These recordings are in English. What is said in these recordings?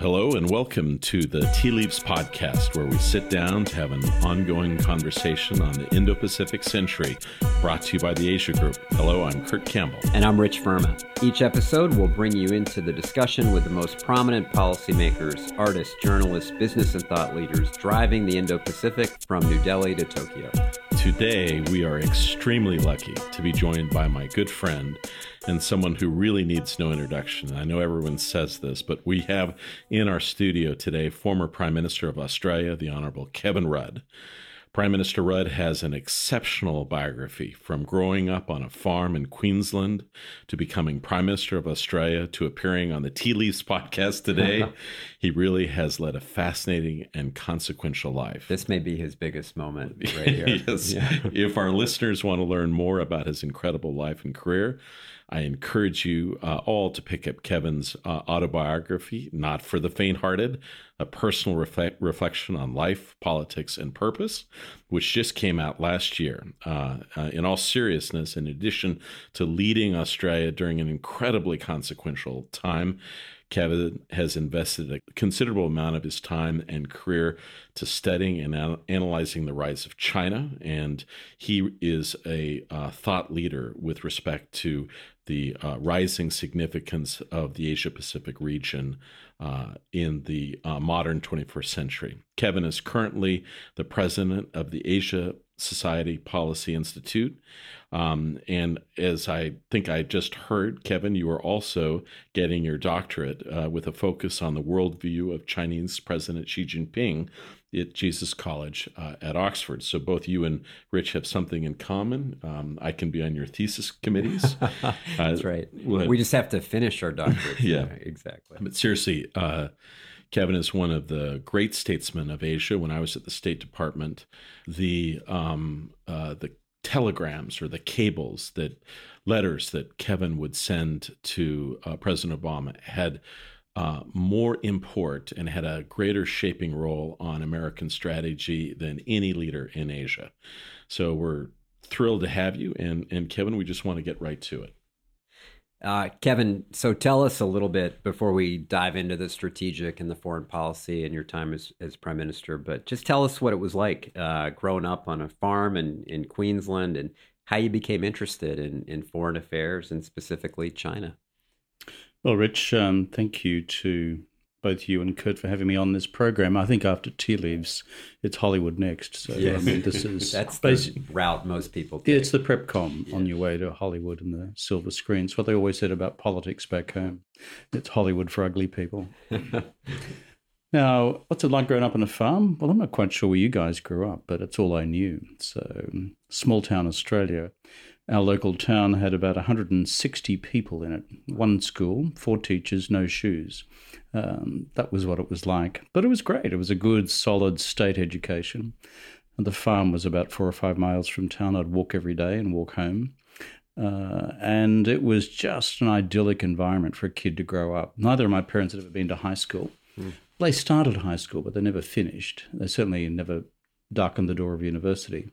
Hello and welcome to the Tea Leaves Podcast, where we sit down to have an ongoing conversation on the Indo Pacific century, brought to you by the Asia Group. Hello, I'm Kurt Campbell. And I'm Rich Verma. Each episode will bring you into the discussion with the most prominent policymakers, artists, journalists, business, and thought leaders driving the Indo Pacific from New Delhi to Tokyo. Today, we are extremely lucky to be joined by my good friend and someone who really needs no introduction. I know everyone says this, but we have in our studio today former Prime Minister of Australia, the Honorable Kevin Rudd. Prime Minister Rudd has an exceptional biography from growing up on a farm in Queensland to becoming Prime Minister of Australia to appearing on the Tea Leaves podcast today. he really has led a fascinating and consequential life. This may be his biggest moment right here. yes. Yeah. If our listeners want to learn more about his incredible life and career, I encourage you uh, all to pick up Kevin's uh, autobiography, Not for the Faint Hearted, a personal reflection on life, politics, and purpose, which just came out last year. Uh, uh, in all seriousness, in addition to leading Australia during an incredibly consequential time, Kevin has invested a considerable amount of his time and career to studying and al- analyzing the rise of China, and he is a uh, thought leader with respect to the uh, rising significance of the Asia Pacific region uh, in the uh, modern 21st century. Kevin is currently the president of the Asia Society Policy Institute. Um, and as I think I just heard, Kevin, you are also getting your doctorate uh, with a focus on the worldview of Chinese President Xi Jinping at Jesus College uh, at Oxford. So both you and Rich have something in common. Um, I can be on your thesis committees. That's uh, right. we just have to finish our doctorate. yeah, exactly. But seriously, uh, Kevin is one of the great statesmen of Asia. When I was at the State Department, the um, uh, the telegrams or the cables that letters that Kevin would send to uh, President Obama had uh, more import and had a greater shaping role on American strategy than any leader in Asia. So we're thrilled to have you, and and Kevin, we just want to get right to it. Uh, Kevin, so tell us a little bit before we dive into the strategic and the foreign policy and your time as, as prime minister, but just tell us what it was like uh, growing up on a farm in, in Queensland and how you became interested in, in foreign affairs and specifically China. Well, Rich, um, thank you to both you and Kurt for having me on this program. I think after Tea Leaves, it's Hollywood next. So yes. I mean, this is that's the route most people. Take. Yeah, it's the prepcom yeah. on your way to Hollywood and the silver screen. It's what they always said about politics back home. It's Hollywood for ugly people. now, what's it like growing up on a farm? Well, I'm not quite sure where you guys grew up, but it's all I knew. So, small town Australia. Our local town had about 160 people in it. One school, four teachers, no shoes. Um, that was what it was like. But it was great. It was a good, solid state education. And the farm was about four or five miles from town. I'd walk every day and walk home. Uh, and it was just an idyllic environment for a kid to grow up. Neither of my parents had ever been to high school. Mm. They started high school, but they never finished. They certainly never darkened the door of university.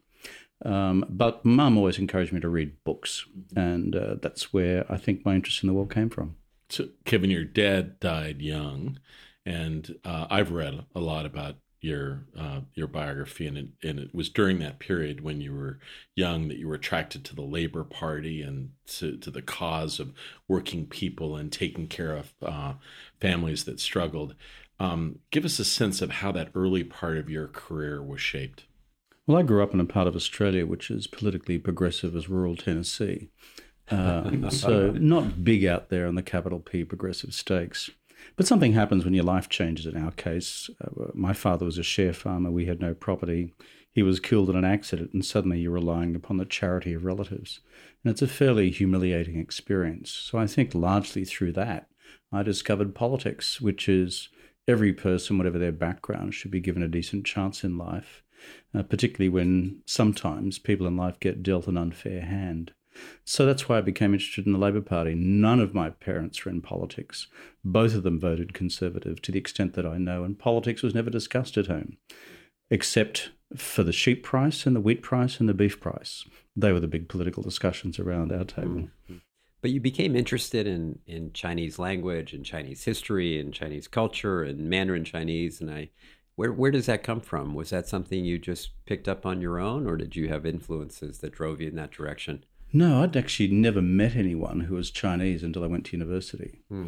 Um, but mum always encouraged me to read books, and uh, that's where I think my interest in the world came from. So, Kevin, your dad died young, and uh, I've read a lot about your uh, your biography, and it, and it was during that period when you were young that you were attracted to the Labor Party and to, to the cause of working people and taking care of uh, families that struggled. Um, give us a sense of how that early part of your career was shaped. Well, I grew up in a part of Australia which is politically progressive as rural Tennessee. Uh, so not big out there on the capital P progressive stakes. But something happens when your life changes. In our case, uh, my father was a share farmer. We had no property. He was killed in an accident, and suddenly you're relying upon the charity of relatives. And it's a fairly humiliating experience. So I think largely through that, I discovered politics, which is every person, whatever their background, should be given a decent chance in life uh, particularly when sometimes people in life get dealt an unfair hand. So that's why I became interested in the Labor Party. None of my parents were in politics. Both of them voted Conservative to the extent that I know, and politics was never discussed at home, except for the sheep price and the wheat price and the beef price. They were the big political discussions around our table. Mm-hmm. but you became interested in in Chinese language and Chinese history and Chinese culture and Mandarin Chinese. And I, where where does that come from? Was that something you just picked up on your own, or did you have influences that drove you in that direction? No, I'd actually never met anyone who was Chinese until I went to university. Hmm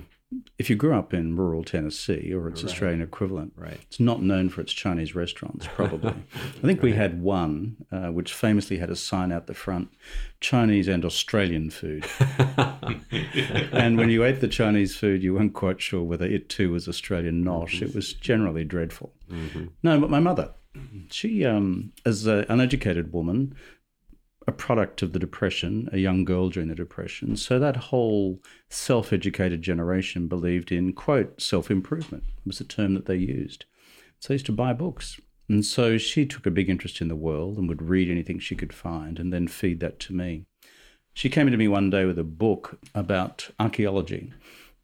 if you grew up in rural Tennessee or its right. Australian equivalent, right. it's not known for its Chinese restaurants, probably. I think right. we had one uh, which famously had a sign out the front Chinese and Australian food. and when you ate the Chinese food, you weren't quite sure whether it too was Australian nosh. It was generally dreadful. Mm-hmm. No, but my mother, she, um, as an uneducated woman, a product of the Depression, a young girl during the Depression. So that whole self educated generation believed in, quote, self improvement was the term that they used. So they used to buy books. And so she took a big interest in the world and would read anything she could find and then feed that to me. She came into me one day with a book about archaeology.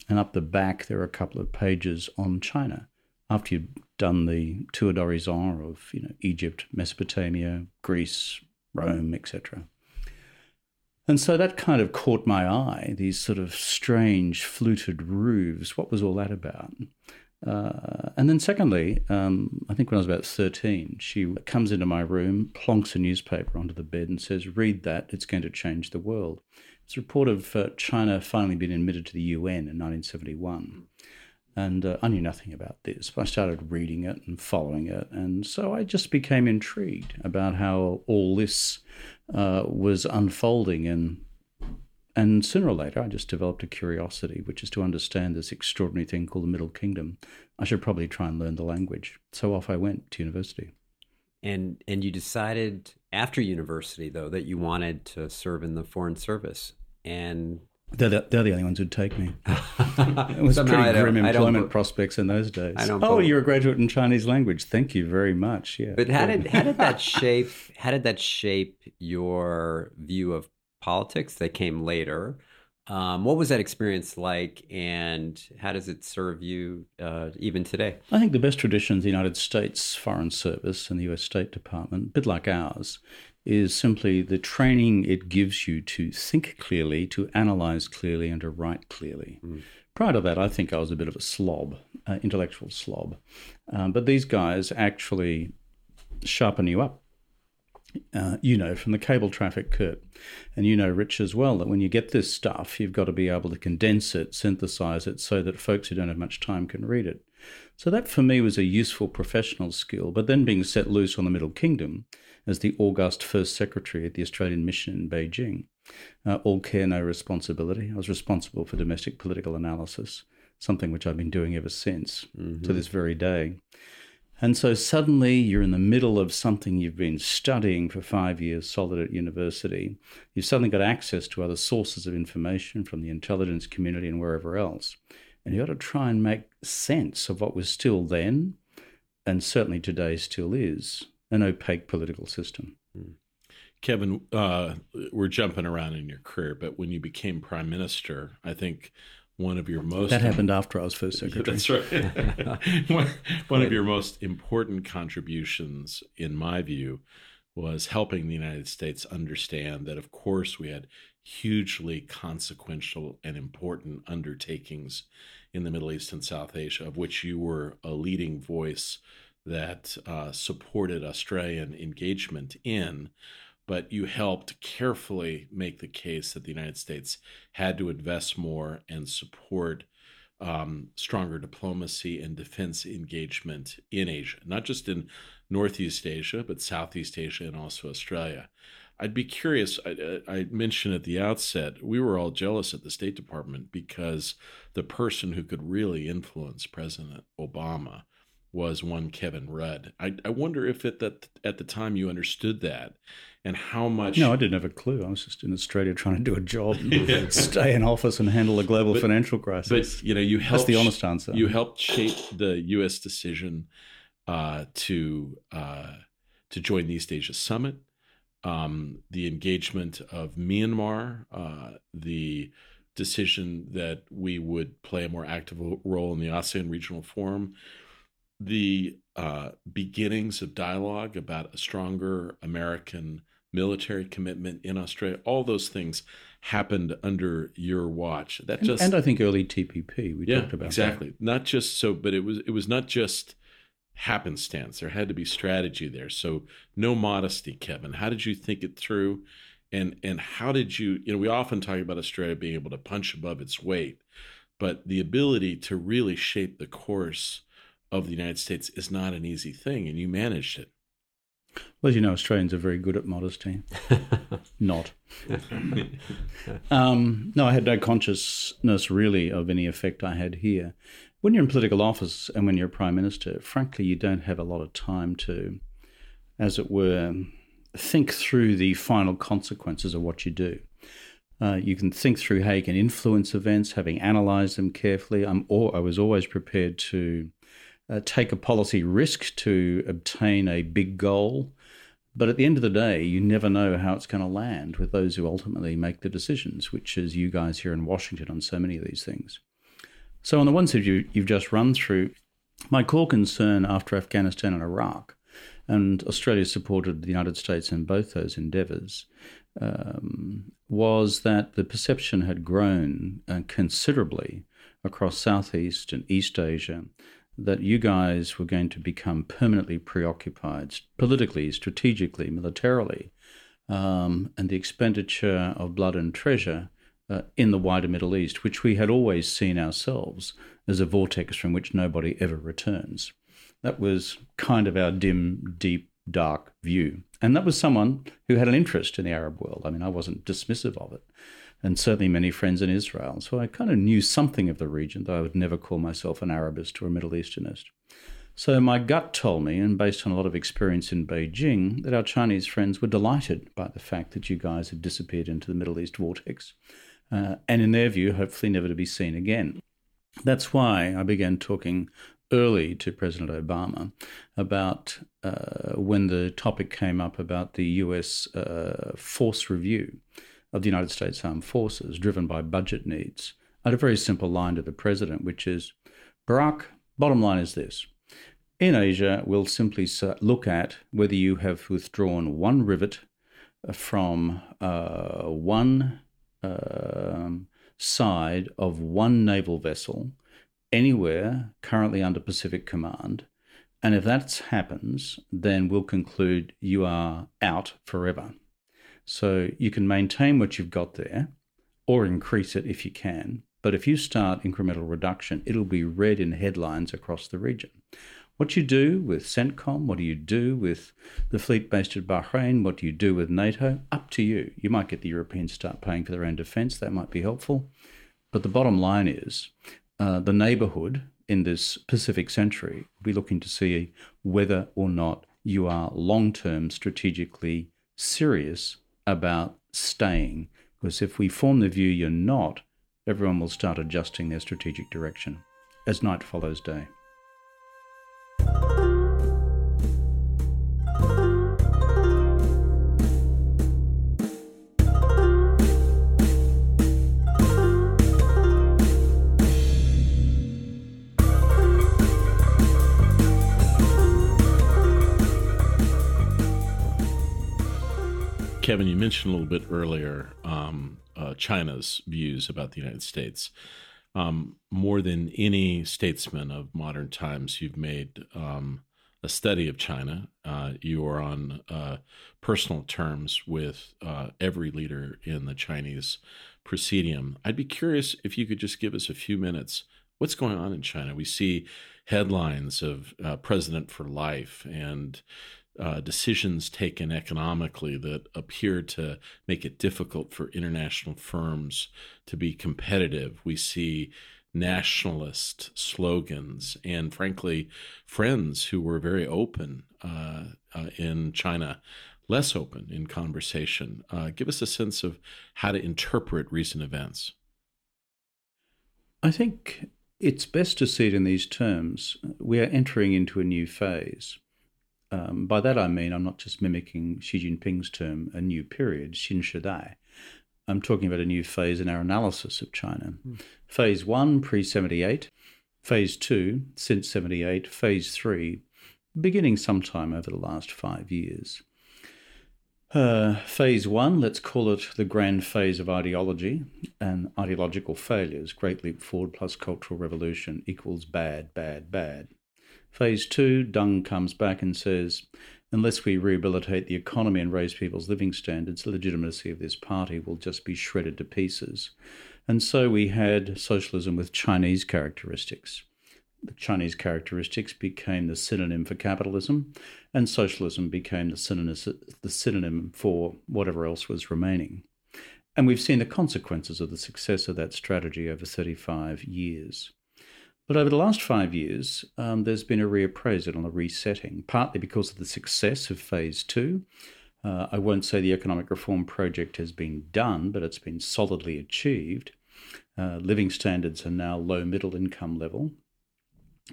And up the back, there are a couple of pages on China. After you'd done the tour d'horizon of you know, Egypt, Mesopotamia, Greece, Rome, etc. And so that kind of caught my eye, these sort of strange fluted roofs. What was all that about? Uh, and then, secondly, um, I think when I was about 13, she comes into my room, plonks a newspaper onto the bed, and says, Read that, it's going to change the world. It's a report of uh, China finally being admitted to the UN in 1971. And uh, I knew nothing about this, but I started reading it and following it. And so I just became intrigued about how all this uh, was unfolding. And, and sooner or later, I just developed a curiosity, which is to understand this extraordinary thing called the Middle Kingdom. I should probably try and learn the language. So off I went to university. And, and you decided after university, though, that you wanted to serve in the Foreign Service. And they're the, they're the only ones who'd take me. it was pretty grim employment prospects in those days. oh, you're a graduate in Chinese language. Thank you very much. Yeah. But how did how did that shape how did that shape your view of politics that came later? Um, what was that experience like, and how does it serve you uh, even today? I think the best tradition of the United States Foreign Service and the U.S. State Department, a bit like ours, is simply the training it gives you to think clearly, to analyze clearly, and to write clearly. Mm. Prior to that, I think I was a bit of a slob, uh, intellectual slob. Um, but these guys actually sharpen you up. Uh, you know from the cable traffic, Kurt, and you know, Rich, as well, that when you get this stuff, you've got to be able to condense it, synthesize it, so that folks who don't have much time can read it. So that for me was a useful professional skill. But then being set loose on the Middle Kingdom, as the august first secretary at the Australian mission in Beijing. Uh, all care, no responsibility. I was responsible for domestic political analysis, something which I've been doing ever since mm-hmm. to this very day. And so suddenly you're in the middle of something you've been studying for five years solid at university. You've suddenly got access to other sources of information from the intelligence community and wherever else. And you've got to try and make sense of what was still then, and certainly today still is, an opaque political system. Hmm. Kevin, uh, we're jumping around in your career, but when you became prime minister, I think one of your most that happened after I was first secretary. That's right. one, one of your most important contributions, in my view, was helping the United States understand that, of course, we had hugely consequential and important undertakings in the Middle East and South Asia, of which you were a leading voice that uh, supported Australian engagement in, but you helped carefully make the case that the United States had to invest more and support um, stronger diplomacy and defense engagement in Asia, not just in Northeast Asia, but Southeast Asia and also Australia. I'd be curious. I, I, mentioned at the outset, we were all jealous at the State Department because the person who could really influence President Obama was one Kevin Rudd. I, I wonder if at that at the time you understood that and how much. No, I didn't have a clue. I was just in Australia trying to do a job, stay in office, and handle a global but, financial crisis. But you know, you helped. That's the honest answer. You helped shape the U.S. decision uh, to uh, to join the East Asia Summit, um, the engagement of Myanmar, uh, the decision that we would play a more active role in the ASEAN Regional Forum the uh, beginnings of dialogue about a stronger American military commitment in Australia. All those things happened under your watch. That and, just and I think early TPP. We yeah, talked about exactly. That. Not just so, but it was it was not just happenstance. There had to be strategy there. So no modesty, Kevin. How did you think it through? And and how did you, you know, we often talk about Australia being able to punch above its weight, but the ability to really shape the course of the United States is not an easy thing, and you managed it. Well, as you know, Australians are very good at modesty. Not. um, no, I had no consciousness really of any effect I had here. When you're in political office and when you're prime minister, frankly, you don't have a lot of time to, as it were, think through the final consequences of what you do. Uh, you can think through how you can influence events, having analysed them carefully. I'm I was always prepared to uh, take a policy risk to obtain a big goal. But at the end of the day, you never know how it's going to land with those who ultimately make the decisions, which is you guys here in Washington on so many of these things. So, on the one side, you, you've just run through, my core concern after Afghanistan and Iraq, and Australia supported the United States in both those endeavours, um, was that the perception had grown uh, considerably across Southeast and East Asia that you guys were going to become permanently preoccupied politically, strategically, militarily, um, and the expenditure of blood and treasure uh, in the wider Middle East, which we had always seen ourselves as a vortex from which nobody ever returns. That was kind of our dim, deep, dark view. And that was someone who had an interest in the Arab world. I mean, I wasn't dismissive of it and certainly many friends in Israel. So I kind of knew something of the region, though I would never call myself an Arabist or a Middle Easternist. So my gut told me, and based on a lot of experience in Beijing, that our Chinese friends were delighted by the fact that you guys had disappeared into the Middle East vortex, uh, and in their view, hopefully never to be seen again. That's why I began talking early to President Obama about uh, when the topic came up about the US uh, force review of the United States Armed Forces, driven by budget needs. Had a very simple line to the president, which is Barack, bottom line is this. In Asia, we'll simply look at whether you have withdrawn one rivet uh, from uh, one uh, side of one naval vessel anywhere currently under Pacific Command. And if that happens, then we'll conclude you are out forever. So you can maintain what you've got there or increase it if you can. But if you start incremental reduction, it'll be read in headlines across the region. What you do with CENTCOM, what do you do with the fleet based at Bahrain, what do you do with NATO, up to you. You might get the Europeans to start paying for their own defence, that might be helpful. But the bottom line is uh, the neighbourhood in this Pacific century will be looking to see whether or not you are long term strategically serious about staying. Because if we form the view you're not, everyone will start adjusting their strategic direction as night follows day. Mentioned a little bit earlier um, uh, China's views about the United States. Um, more than any statesman of modern times, you've made um, a study of China. Uh, you are on uh, personal terms with uh, every leader in the Chinese presidium. I'd be curious if you could just give us a few minutes. What's going on in China? We see headlines of uh, President for Life and uh, decisions taken economically that appear to make it difficult for international firms to be competitive. We see nationalist slogans and, frankly, friends who were very open uh, uh, in China, less open in conversation. Uh, give us a sense of how to interpret recent events. I think it's best to see it in these terms. We are entering into a new phase um, by that I mean I'm not just mimicking Xi Jinping's term, a new period, Xin Shidai. I'm talking about a new phase in our analysis of China. Mm. Phase one, pre 78, phase two, since 78, phase three, beginning sometime over the last five years. Uh, phase one, let's call it the grand phase of ideology and ideological failures. Great Leap Forward plus Cultural Revolution equals bad, bad, bad. Phase two, Deng comes back and says, unless we rehabilitate the economy and raise people's living standards, the legitimacy of this party will just be shredded to pieces. And so we had socialism with Chinese characteristics. The Chinese characteristics became the synonym for capitalism, and socialism became the synonym, the synonym for whatever else was remaining. And we've seen the consequences of the success of that strategy over 35 years. But over the last five years, um, there's been a reappraisal and a resetting, partly because of the success of phase two. Uh, I won't say the economic reform project has been done, but it's been solidly achieved. Uh, living standards are now low middle income level.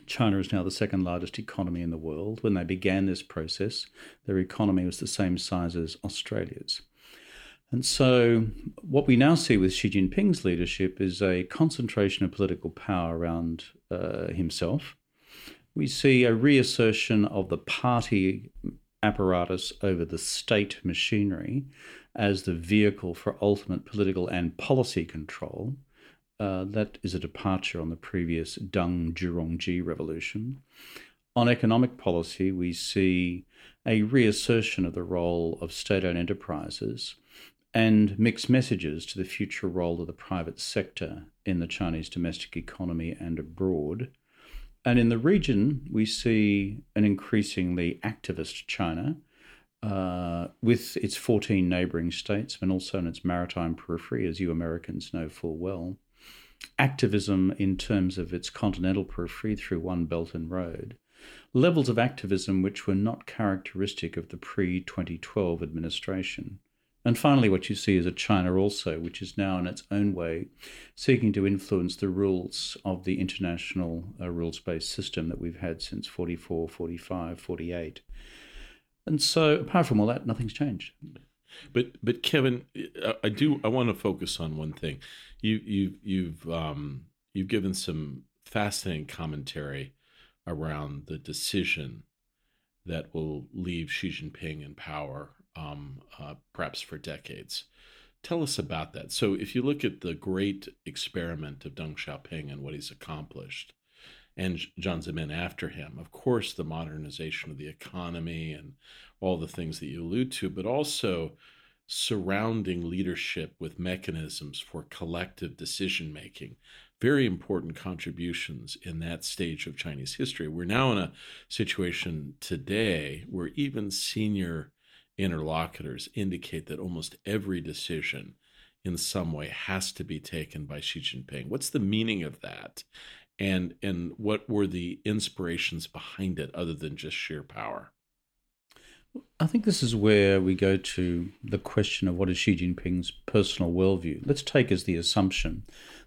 China is now the second largest economy in the world. When they began this process, their economy was the same size as Australia's. And so, what we now see with Xi Jinping's leadership is a concentration of political power around himself. We see a reassertion of the party apparatus over the state machinery as the vehicle for ultimate political and policy control. Uh, that is a departure on the previous Deng Zhu Rongji revolution. On economic policy, we see a reassertion of the role of state owned enterprises and mixed messages to the future role of the private sector in the Chinese domestic economy and abroad. And in the region, we see an increasingly activist China uh, with its 14 neighboring states and also in its maritime periphery, as you Americans know full well. Activism in terms of its continental periphery through One Belt and Road. Levels of activism which were not characteristic of the pre 2012 administration. And finally, what you see is a China also, which is now in its own way seeking to influence the rules of the international uh, rules based system that we've had since 44, 45, 48. And so, apart from all that, nothing's changed. But, but Kevin, I do. I want to focus on one thing. You, you, you've, um, you've given some fascinating commentary around the decision that will leave Xi Jinping in power um, uh, perhaps for decades. Tell us about that. So, if you look at the great experiment of Deng Xiaoping and what he's accomplished, and Jiang Zemin after him, of course, the modernization of the economy and all the things that you allude to, but also surrounding leadership with mechanisms for collective decision making. Very important contributions in that stage of Chinese history. We're now in a situation today where even senior interlocutors indicate that almost every decision in some way has to be taken by Xi Jinping. What's the meaning of that? And and what were the inspirations behind it other than just sheer power? I think this is where we go to the question of what is Xi Jinping's personal worldview. Let's take as the assumption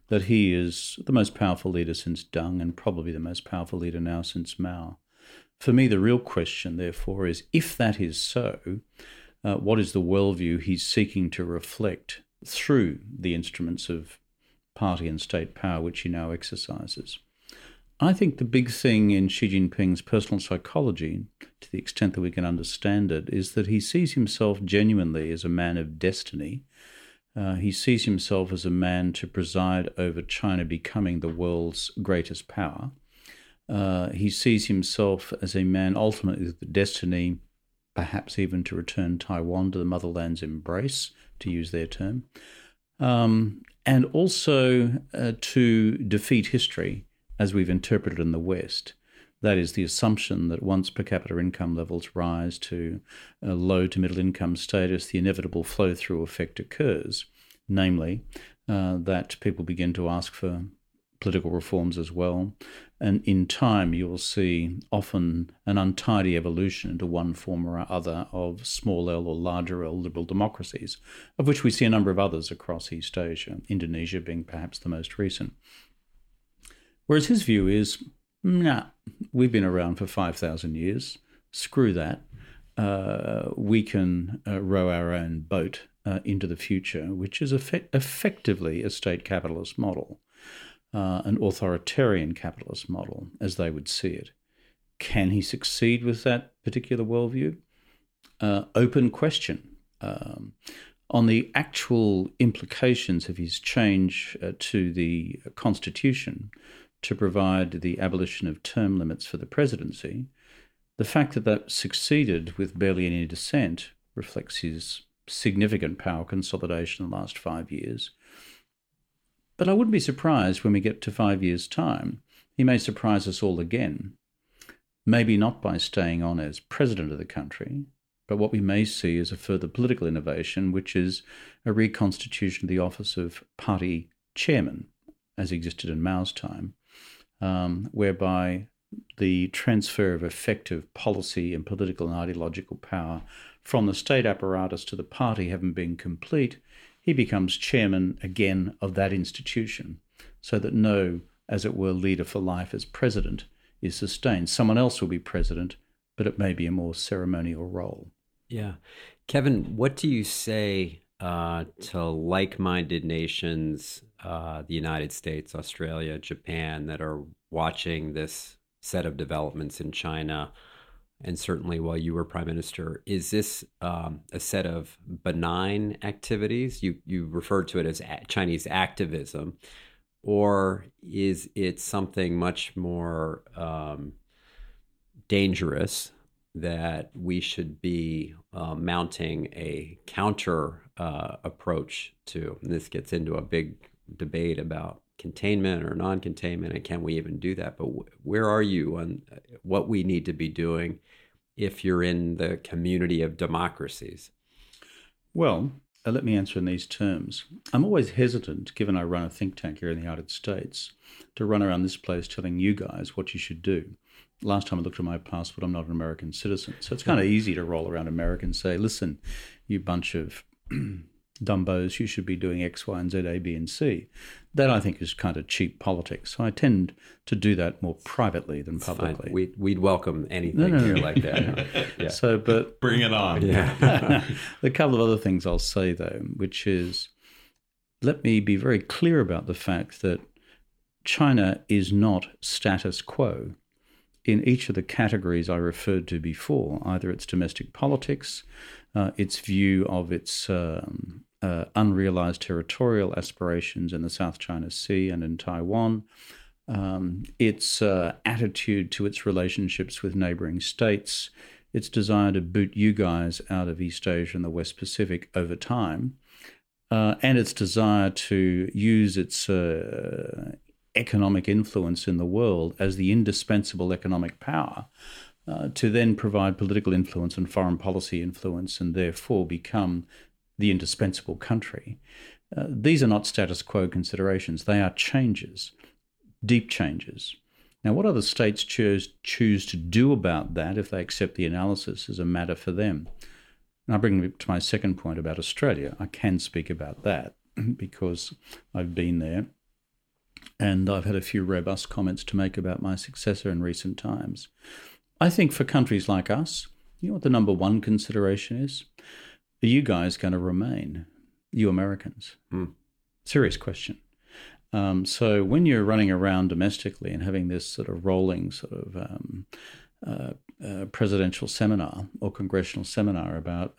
that he is the most powerful leader since Deng and probably the most powerful leader now since Mao. For me, the real question, therefore, is if that is so, uh, what is the worldview he's seeking to reflect through the instruments of party and state power which he now exercises? I think the big thing in Xi Jinping's personal psychology, to the extent that we can understand it, is that he sees himself genuinely as a man of destiny. Uh, he sees himself as a man to preside over China becoming the world's greatest power. Uh, he sees himself as a man ultimately with the destiny, perhaps even to return Taiwan to the motherland's embrace, to use their term, um, and also uh, to defeat history as we've interpreted in the West. That is the assumption that once per capita income levels rise to low to middle income status, the inevitable flow through effect occurs, namely, uh, that people begin to ask for political reforms as well. And in time, you will see often an untidy evolution into one form or other of small L or larger L liberal democracies, of which we see a number of others across East Asia, Indonesia being perhaps the most recent. Whereas his view is, nah, we've been around for 5,000 years, screw that. Uh, we can uh, row our own boat uh, into the future, which is effect- effectively a state capitalist model uh, an authoritarian capitalist model as they would see it. Can he succeed with that particular worldview? Uh, open question. Um, on the actual implications of his change uh, to the Constitution to provide the abolition of term limits for the presidency, the fact that that succeeded with barely any dissent reflects his significant power consolidation in the last five years. But I wouldn't be surprised when we get to five years' time. He may surprise us all again. Maybe not by staying on as president of the country, but what we may see is a further political innovation, which is a reconstitution of the office of party chairman, as existed in Mao's time, um, whereby the transfer of effective policy and political and ideological power from the state apparatus to the party having been complete, he becomes chairman again of that institution, so that no, as it were, leader for life as president is sustained. Someone else will be president, but it may be a more ceremonial role. Yeah. Kevin, what do you say uh, to like minded nations, uh, the United States, Australia, Japan, that are watching this set of developments in China? And certainly while you were prime minister, is this um, a set of benign activities? You, you referred to it as Chinese activism, or is it something much more um, dangerous that we should be uh, mounting a counter uh, approach to. And this gets into a big debate about containment or non containment, and can we even do that? But w- where are you on what we need to be doing if you're in the community of democracies? Well, uh, let me answer in these terms. I'm always hesitant, given I run a think tank here in the United States, to run around this place telling you guys what you should do last time I looked at my passport, I'm not an American citizen. So it's kind of easy to roll around America and say, listen, you bunch of dumbos, you should be doing X, Y, and Z, A, B, and C. That I think is kind of cheap politics. So I tend to do that more privately than it's publicly. We, we'd welcome anything no, no, here no. like that. yeah. So, but bring it on. Yeah. a couple of other things I'll say though, which is, let me be very clear about the fact that China is not status quo in each of the categories I referred to before, either its domestic politics, uh, its view of its um, uh, unrealized territorial aspirations in the South China Sea and in Taiwan, um, its uh, attitude to its relationships with neighboring states, its desire to boot you guys out of East Asia and the West Pacific over time, uh, and its desire to use its uh, economic influence in the world as the indispensable economic power uh, to then provide political influence and foreign policy influence and therefore become the indispensable country. Uh, these are not status quo considerations, they are changes, deep changes. Now, what other states choose, choose to do about that if they accept the analysis is a matter for them. And I bring me to my second point about Australia. I can speak about that because I've been there and I've had a few robust comments to make about my successor in recent times. I think for countries like us, you know what the number one consideration is? Are you guys going to remain? You Americans? Mm. Serious question. Um, so when you're running around domestically and having this sort of rolling sort of um, uh, uh, presidential seminar or congressional seminar about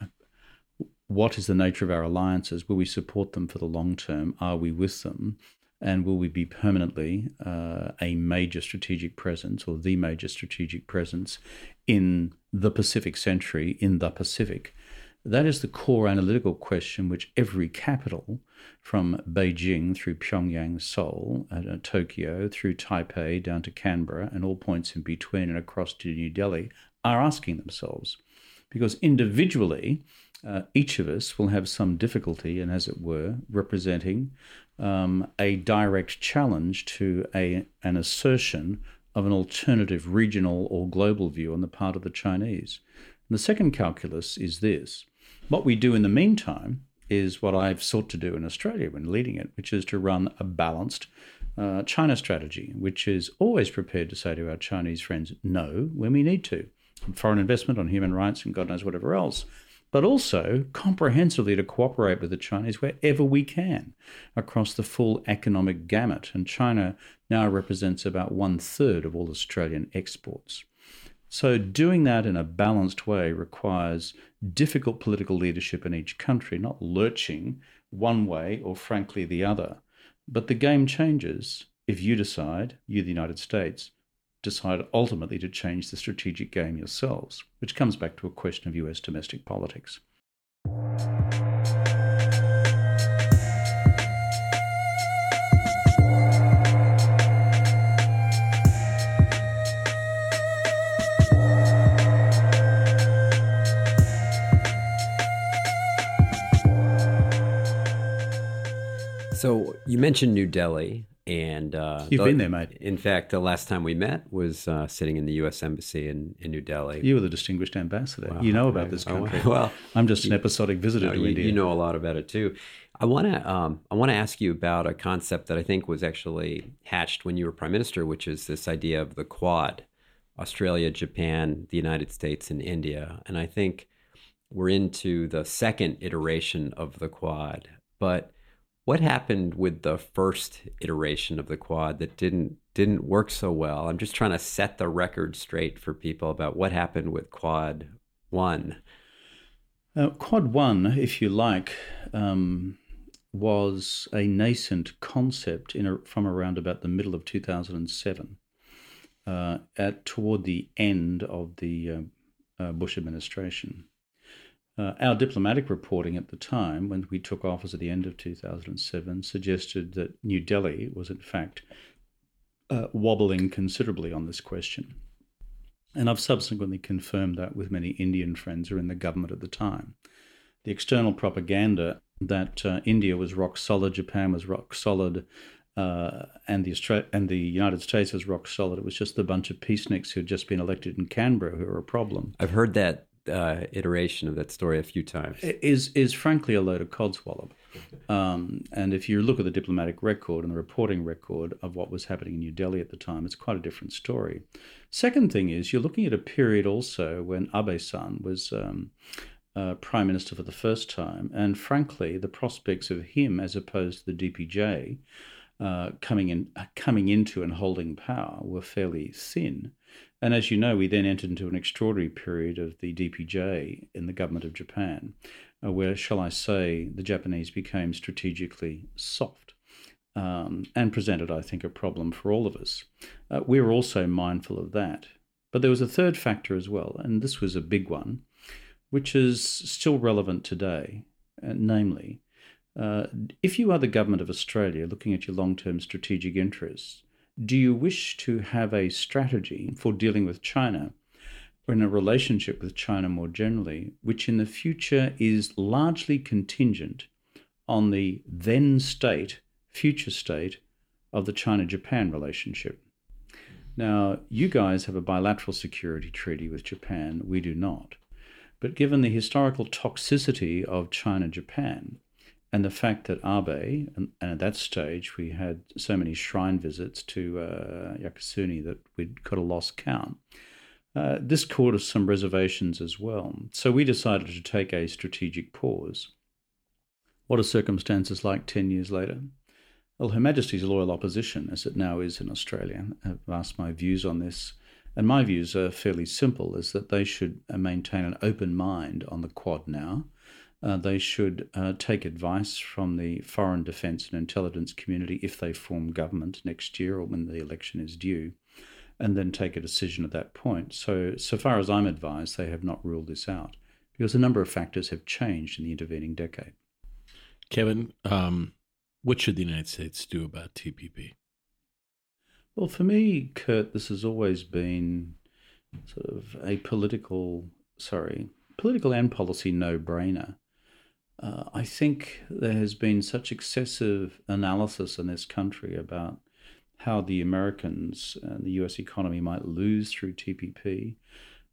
what is the nature of our alliances, will we support them for the long term? Are we with them? And will we be permanently uh, a major strategic presence or the major strategic presence in the Pacific century, in the Pacific? That is the core analytical question which every capital, from Beijing through Pyongyang, Seoul, uh, Tokyo, through Taipei down to Canberra, and all points in between and across to New Delhi, are asking themselves. Because individually, uh, each of us will have some difficulty in, as it were, representing um, a direct challenge to a, an assertion of an alternative regional or global view on the part of the Chinese. And the second calculus is this what we do in the meantime is what I've sought to do in Australia when leading it, which is to run a balanced uh, China strategy, which is always prepared to say to our Chinese friends, no, when we need to, on foreign investment, on human rights, and God knows whatever else but also comprehensively to cooperate with the Chinese wherever we can across the full economic gamut. And China now represents about one third of all Australian exports. So, doing that in a balanced way requires difficult political leadership in each country, not lurching one way or frankly the other. But the game changes if you decide, you, the United States, decide ultimately to change the strategic game yourselves, which comes back to a question of US domestic politics. So you mentioned New Delhi, and uh, You've the- been there, mate. In fact, the last time we met was uh, sitting in the U.S. Embassy in, in New Delhi. You were the distinguished ambassador. You know about this Oh, country. well, I'm just an episodic visitor No, to you, India. you know a lot about it too. I want to um, I want to ask you about a concept that I think was actually hatched when you were prime minister, which is this idea of the Quad: Australia, Japan, the United States, and India. And I think we're into the second iteration of the Quad. But what happened with the first iteration of the Quad that didn't didn't work so well? I'm just trying to set the record straight for people about what happened with Quad One. Uh, Quad 1, if you like, um, was a nascent concept a, from around about the middle of 2007, uh, at toward the end of the uh, uh, Bush administration. Uh, our diplomatic reporting at the time, when we took office at the end of 2007, suggested that New Delhi was in fact uh, wobbling considerably on this question. And I've subsequently confirmed that with many Indian friends who were in the government at the time. The external propaganda that uh, India was rock solid, Japan was rock solid, uh, and the Austra- and the United States was rock solid. It was just a bunch of peaceniks who had just been elected in Canberra who were a problem. I've heard that uh, iteration of that story a few times. Is is frankly a load of codswallop. Um, and if you look at the diplomatic record and the reporting record of what was happening in New Delhi at the time, it's quite a different story. Second thing is you're looking at a period also when Abe-san was um, uh, prime minister for the first time, and frankly, the prospects of him as opposed to the DPJ uh, coming in, coming into and holding power were fairly thin. And as you know, we then entered into an extraordinary period of the DPJ in the government of Japan, uh, where, shall I say, the Japanese became strategically soft um, and presented, I think, a problem for all of us. Uh, we were also mindful of that. But there was a third factor as well, and this was a big one, which is still relevant today, uh, namely, uh, if you are the government of Australia looking at your long term strategic interests, do you wish to have a strategy for dealing with China or in a relationship with China more generally, which in the future is largely contingent on the then state, future state of the China Japan relationship? Now, you guys have a bilateral security treaty with Japan, we do not. But given the historical toxicity of China Japan, and the fact that Abe, and, and, at that stage we had so many shrine visits to uh, Yasukuni that we'd got a lost count, uh, this caused us some reservations as well. So we decided to take a strategic pause. What are circumstances like 10 years later? Well, Her Majesty's loyal opposition, as it now is in Australia, have asked my views on this. And my views are fairly simple, is that they should maintain an open mind on the Quad now. Uh, they should uh, take advice from the foreign defence and intelligence community if they form government next year or when the election is due, and then take a decision at that point. So, so far as I'm advised, they have not ruled this out because a number of factors have changed in the intervening decade. Kevin, um, what should the United States do about TPP? Well, for me, Kurt, this has always been sort of a political, sorry, political and policy no brainer. Uh, I think there has been such excessive analysis in this country about how the Americans and the US economy might lose through TPP,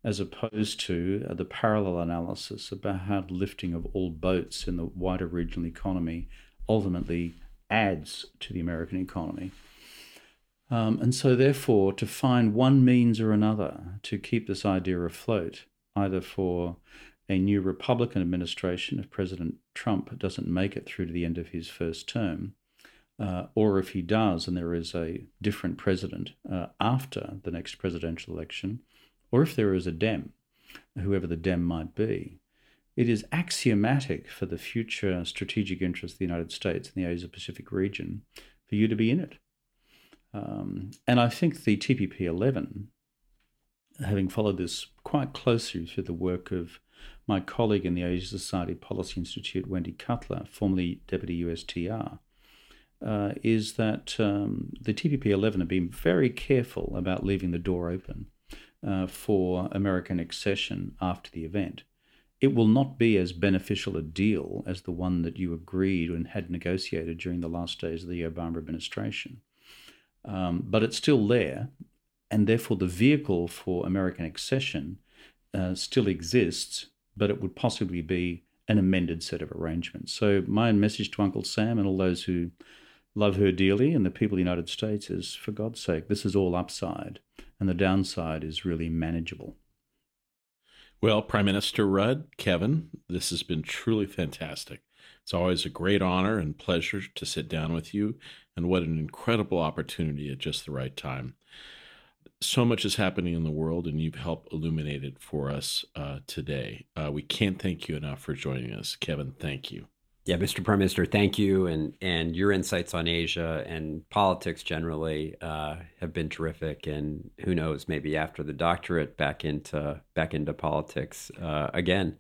as opposed to uh, the parallel analysis about how lifting of all boats in the wider regional economy ultimately adds to the American economy. Um, and so, therefore, to find one means or another to keep this idea afloat, either for a new Republican administration if President Trump doesn't make it through to the end of his first term, uh, or if he does and there is a different president uh, after the next presidential election, or if there is a Dem, whoever the Dem might be, it is axiomatic for the future strategic interests of the United States in the Asia Pacific region for you to be in it. Um, and I think the TPP 11, having followed this quite closely through the work of my colleague in the Asia Society Policy Institute, Wendy Cutler, formerly Deputy USTR, uh, is that um, the TPP 11 have been very careful about leaving the door open uh, for American accession after the event. It will not be as beneficial a deal as the one that you agreed and had negotiated during the last days of the Obama administration. Um, but it's still there, and therefore the vehicle for American accession uh, still exists, but it would possibly be an amended set of arrangements. So, my message to Uncle Sam and all those who love her dearly and the people of the United States is for God's sake, this is all upside, and the downside is really manageable. Well, Prime Minister Rudd, Kevin, this has been truly fantastic. It's always a great honor and pleasure to sit down with you, and what an incredible opportunity at just the right time. So much is happening in the world, and you've helped illuminate it for us uh, today. Uh, we can't thank you enough for joining us. Kevin, thank you. Yeah, Mr. Prime Minister, thank you, and and your insights on Asia and politics generally uh, have been terrific. And who knows, maybe after the doctorate, back into back into politics uh, again.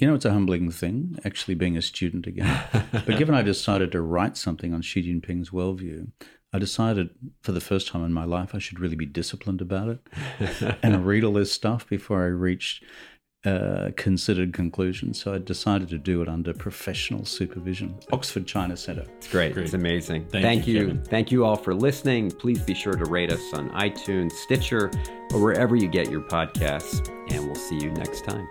You know, it's a humbling thing actually being a student again. but given I decided to write something on Xi Jinping's worldview, I decided for the first time in my life I should really be disciplined about it and read all this stuff before I reached uh, considered conclusion. So I decided to do it under professional supervision. Oxford China Center. It's great. Great. It's amazing. Thank Thank, you, you. Thank you all for listening. Please be sure to rate us on iTunes, Stitcher, or wherever you get your podcasts. And we'll see you next time.